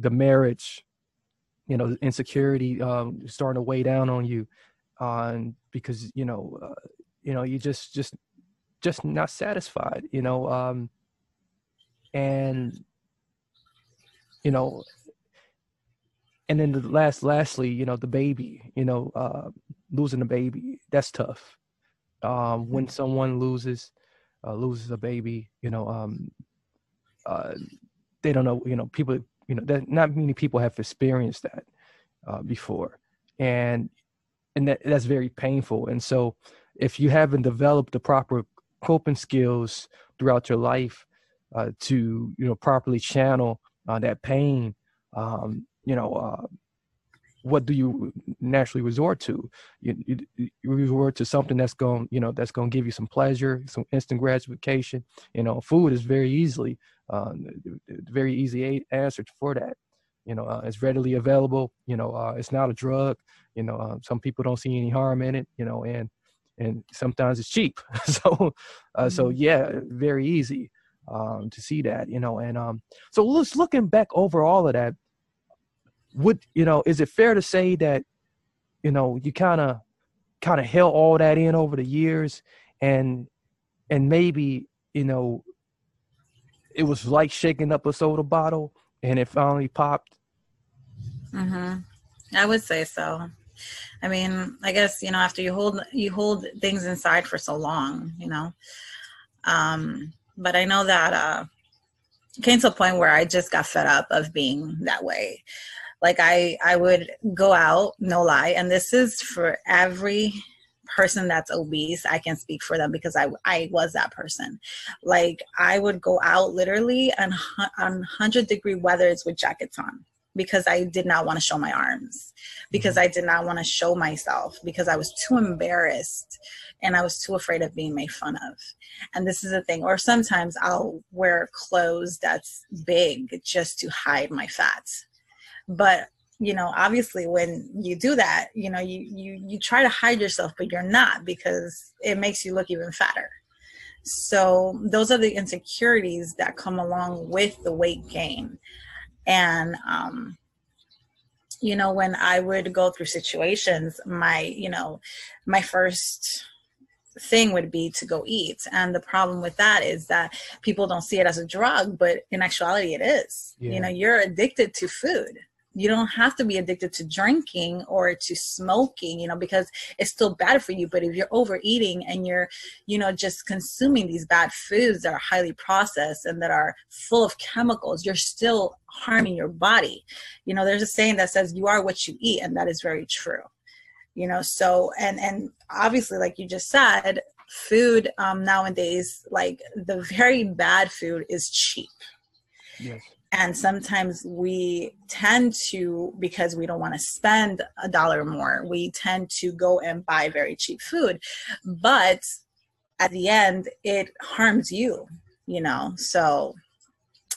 The marriage, you know, insecurity um, starting to weigh down on you, uh, because you know, uh, you know, you just just just not satisfied, you know, um, and you know, and then the last, lastly, you know, the baby, you know, uh, losing a baby, that's tough. Um, when someone loses uh, loses a baby, you know, um, uh, they don't know, you know, people you know that not many people have experienced that uh, before. And and that that's very painful. And so if you haven't developed the proper coping skills throughout your life uh, to you know properly channel uh, that pain um, you know uh, what do you naturally resort to? You, you, you resort to something that's going you know that's going to give you some pleasure some instant gratification. You know food is very easily uh, very easy answer for that. You know, uh, it's readily available. You know, uh, it's not a drug. You know, uh, some people don't see any harm in it. You know, and and sometimes it's cheap. so, uh, so mm-hmm. yeah, very easy um, to see that. You know, and um, so let's looking back over all of that. Would you know? Is it fair to say that you know you kind of kind of held all that in over the years, and and maybe you know it was like shaking up a soda bottle and it finally popped? Mm-hmm. I would say so. I mean, I guess you know after you hold you hold things inside for so long, you know. Um, but I know that uh, came to a point where I just got fed up of being that way. Like I I would go out, no lie, and this is for every person that's obese, I can speak for them because I I was that person. Like I would go out literally on on hundred degree weathers with jackets on because I did not want to show my arms, because mm-hmm. I did not want to show myself, because I was too embarrassed and I was too afraid of being made fun of. And this is the thing. Or sometimes I'll wear clothes that's big just to hide my fat. But you know obviously when you do that you know you you you try to hide yourself but you're not because it makes you look even fatter. So those are the insecurities that come along with the weight gain. And um you know when i would go through situations my you know my first thing would be to go eat. And the problem with that is that people don't see it as a drug but in actuality it is. Yeah. you know you're addicted to food you don't have to be addicted to drinking or to smoking you know because it's still bad for you. But if you're overeating and you're you know just consuming these bad foods that are highly processed and that are full of chemicals you're still harming your body. You know there's a saying that says you are what you eat and that is very true. You know so and and obviously like you just said food um nowadays like the very bad food is cheap. Yes and sometimes we tend to because we don't want to spend a dollar more we tend to go and buy very cheap food. But at the end it harms you you know? So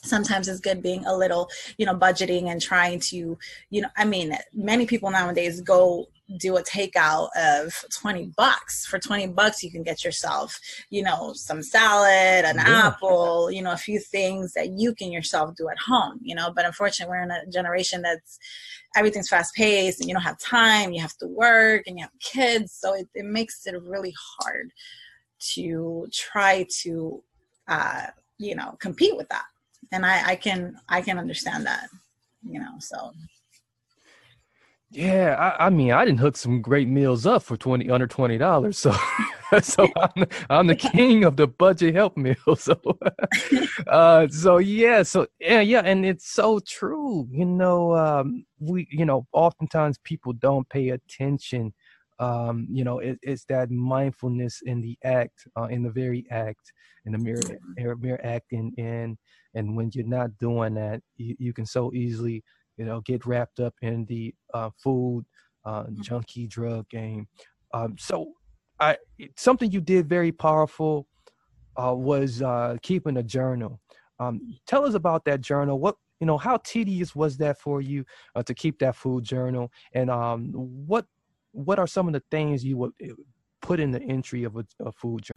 sometimes it's good being a little you know budgeting and trying to you know i mean many people nowadays go do a takeout of 20 bucks. For 20 bucks you can get yourself you know some salad an yeah. apple you know a few things that you can yourself do at home you know. But unfortunately we're in a generation that's everything's fast paced and you don't have time you have to work and you have kids. So it, it makes it really hard to try to uh you know compete with that. And i i can i can understand that you know so Yeah, I, I mean, I didn't hook some great meals up for twenty under twenty dollars. So, so I'm, I'm the king of the budget help meal. So, uh, so yeah, so yeah, yeah, and it's so true. You know, um, we, you know, oftentimes people don't pay attention. Um, you know, it, it's that mindfulness in the act, uh, in the very act, in the mere, mere acting, and and when you're not doing that, you, you can so easily you know, get wrapped up in the uh, food uh, mm-hmm. junkie drug game. Um, so, I something you did very powerful uh, was uh, keeping a journal. Um, tell us about that journal. What you know, how tedious was that for you uh, to keep that food journal, and um, what what are some of the things you would put in the entry of a, a food journal?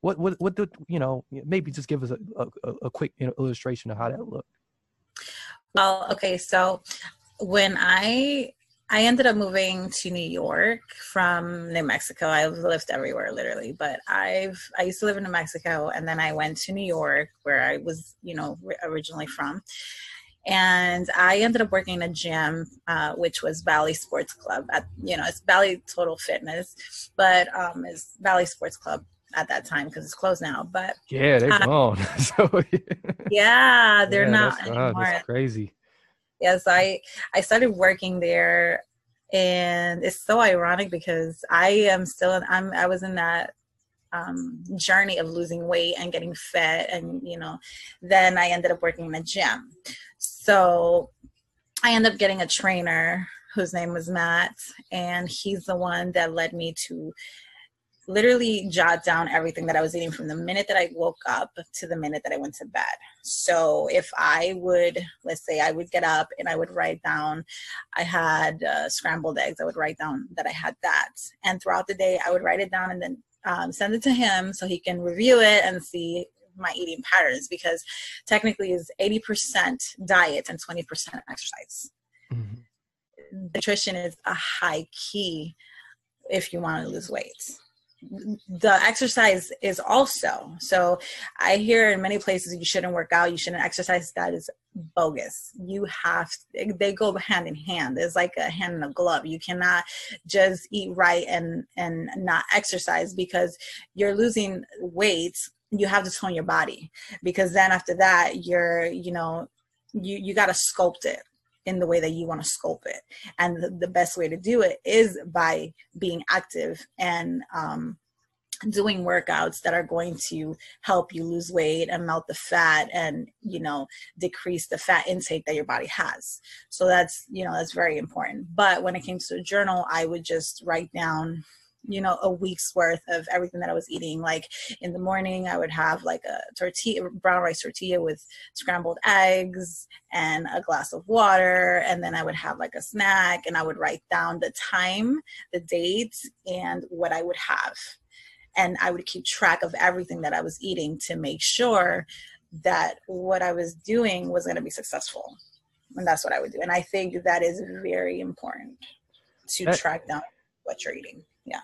What what what did you know? Maybe just give us a a, a quick you know, illustration of how that looked. Well, okay, so when I I ended up moving to New York from New Mexico. I've lived everywhere literally, but I've I used to live in New Mexico and then I went to New York where I was, you know, originally from. And I ended up working in a gym, uh, which was Bally Sports Club. At you know, it's Bally Total Fitness, but um, it's Bally Sports Club at that time because it's closed now. But yeah, they're uh, gone. so, yeah, they're yeah, not that's, anymore. that's crazy. Yes, I I started working there, and it's so ironic because I am still I'm I was in that um, journey of losing weight and getting fit, and you know, then I ended up working in a gym. So I ended up getting a trainer whose name was Matt, and he's the one that led me to literally jot down everything that I was eating from the minute that I woke up to the minute that I went to bed. So if I would, let's say I would get up and I would write down, I had uh, scrambled eggs, I would write down that I had that. And throughout the day, I would write it down and then um, send it to him so he can review it and see my eating patterns because technically is 80% diet and 20% exercise. Mm-hmm. Nutrition is a high key if you want to lose weight the exercise is also so i hear in many places you shouldn't work out you shouldn't exercise that is bogus you have they go hand in hand it's like a hand in a glove you cannot just eat right and and not exercise because you're losing weight you have to tone your body because then after that you're you know you you got to sculpt it in the way that you want to sculpt it. And the, the, best way to do it is by being active and um, doing workouts that are going to help you lose weight and melt the fat and you know decrease the fat intake that your body has. So that's you know that's very important. But when it came to a journal i would just write down you know a week's worth of everything that i was eating. Like in the morning i would have like a tortilla brown rice tortilla with scrambled eggs and a glass of water and then i would have like a snack and i would write down the time the date and what i would have. And i would keep track of everything that i was eating to make sure that what i was doing was going to be successful. And that's what i would do. And i think that is very important to that, track down what you're eating. Yeah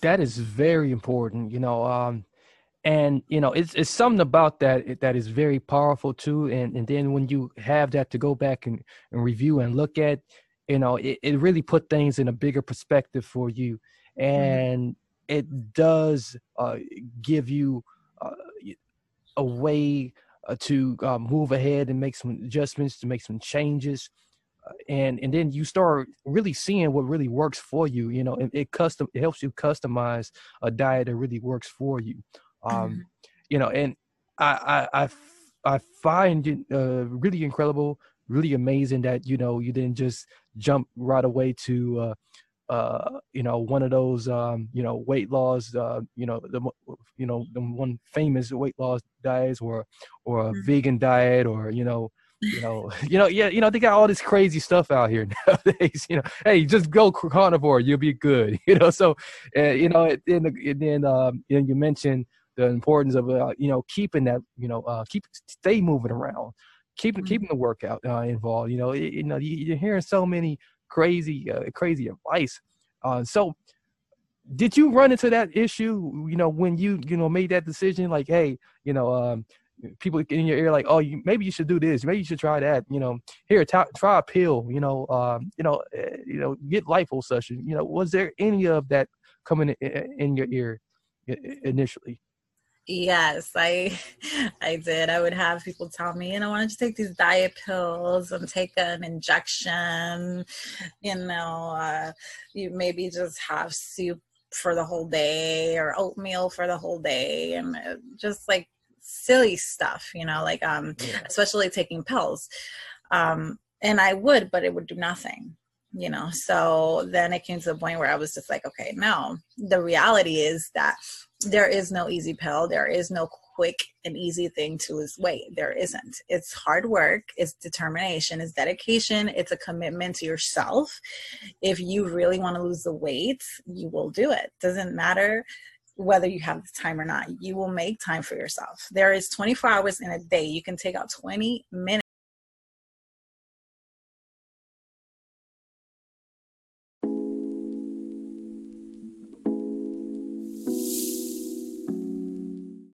that is very important you know um and you know it's it's something about that that is very powerful too and and then when you have that to go back and, and review and look at you know it, it really put things in a bigger perspective for you mm-hmm. and mm-hmm. it does uh, give you uh, a way uh, to uh, move ahead and make some adjustments to make some changes and and then you start really seeing what really works for you you know it, it custom it helps you customize a diet that really works for you um mm-hmm. you know and I, I i i find it uh, really incredible really amazing that you know you didn't just jump right away to uh uh, you know, one of those, um, you know, weight loss, uh, you know, the, you know, the one famous weight loss diets or, or a mm-hmm. vegan diet or, you know, you know, you know, yeah, you know, they got all this crazy stuff out here nowadays. You know, hey, just go carnivore, you'll be good. You know, so uh, you know, and, and then um, you, you mentioned the importance of uh, you know keeping that you know uh, keep stay moving around, keeping Mhm. keeping the workout uh, involved. You know, you, you know, you, you're hearing so many crazy uh, crazy advice. Uh, so did you run into that issue you know when you you know made that decision like hey you know um people in your ear like oh you maybe you should do this maybe you should try that you know here try, try a pill you know um you know uh, you know get liposuction you know was there any of that coming in, in your ear initially Yes, I I did. I would have people tell me, you know, why don't you take these diet pills and take an injection? You know, uh, you maybe just have soup for the whole day or oatmeal for the whole day, and uh, just like silly stuff, you know, like um, especially taking pills. Um, and I would, but it would do nothing. You know, so then it came to the point where I was just like, okay, no. The reality is that there is no easy pill. There is no quick and easy thing to lose weight. There isn't. It's hard work, it's determination, it's dedication, it's a commitment to yourself. If you really want to lose the weight, you will do it. Doesn't matter whether you have the time or not. You will make time for yourself. There is 24 hours in a day. You can take out 20 minutes